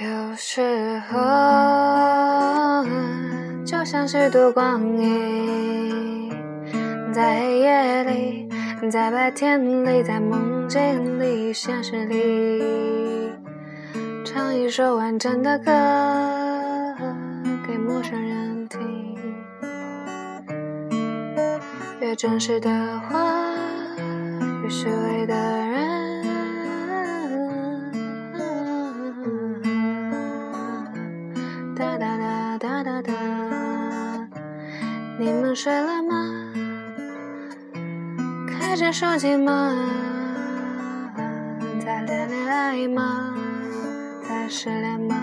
有时候就像是度光阴，在黑夜里，在白天里，在梦境里，现实里，唱一首完整的歌给陌生人听。越真实的话，越虚伪的人。哒哒哒哒哒哒，你们睡了吗？开着手机吗？在恋恋爱吗？在失恋吗？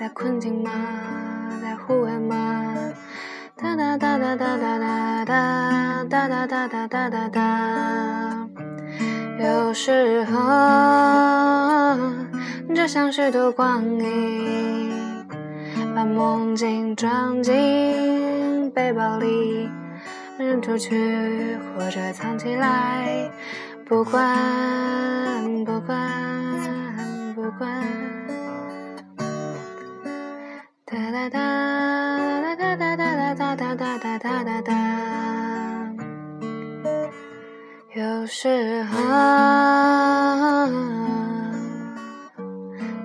在困境吗？在忽远吗？哒哒哒哒哒哒哒哒哒哒哒。有时候就像是度光阴，把梦境装进背包里，扔出去或者藏起来，不管不管不管。哒哒哒时候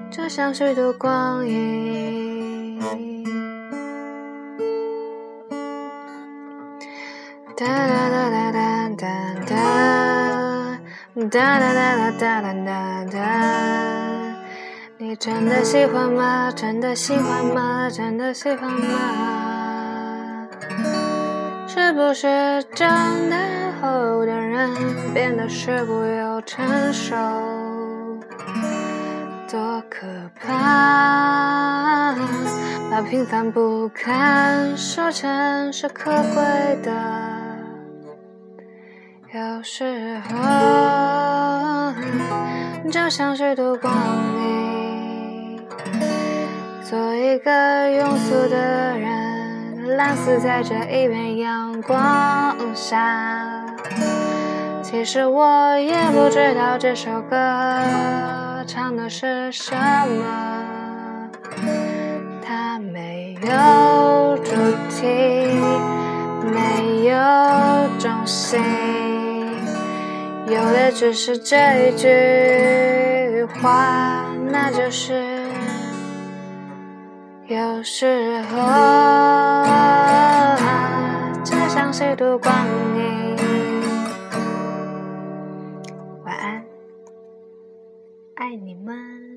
就像虚度光阴哒哒哒哒哒哒哒哒哒哒哒哒哒哒你真的喜欢吗真的喜欢吗真的喜欢吗不是长大后的人变得世故又成熟？多可怕！把平凡不堪说成是可贵的。有时候就像是度光阴，做一个庸俗的人，懒死在这一片阳光下。其实我也不知道这首歌唱的是什么，它没有主题，没有中心，有的只是这一句话，那就是有时候虚度光阴。晚安，爱你们。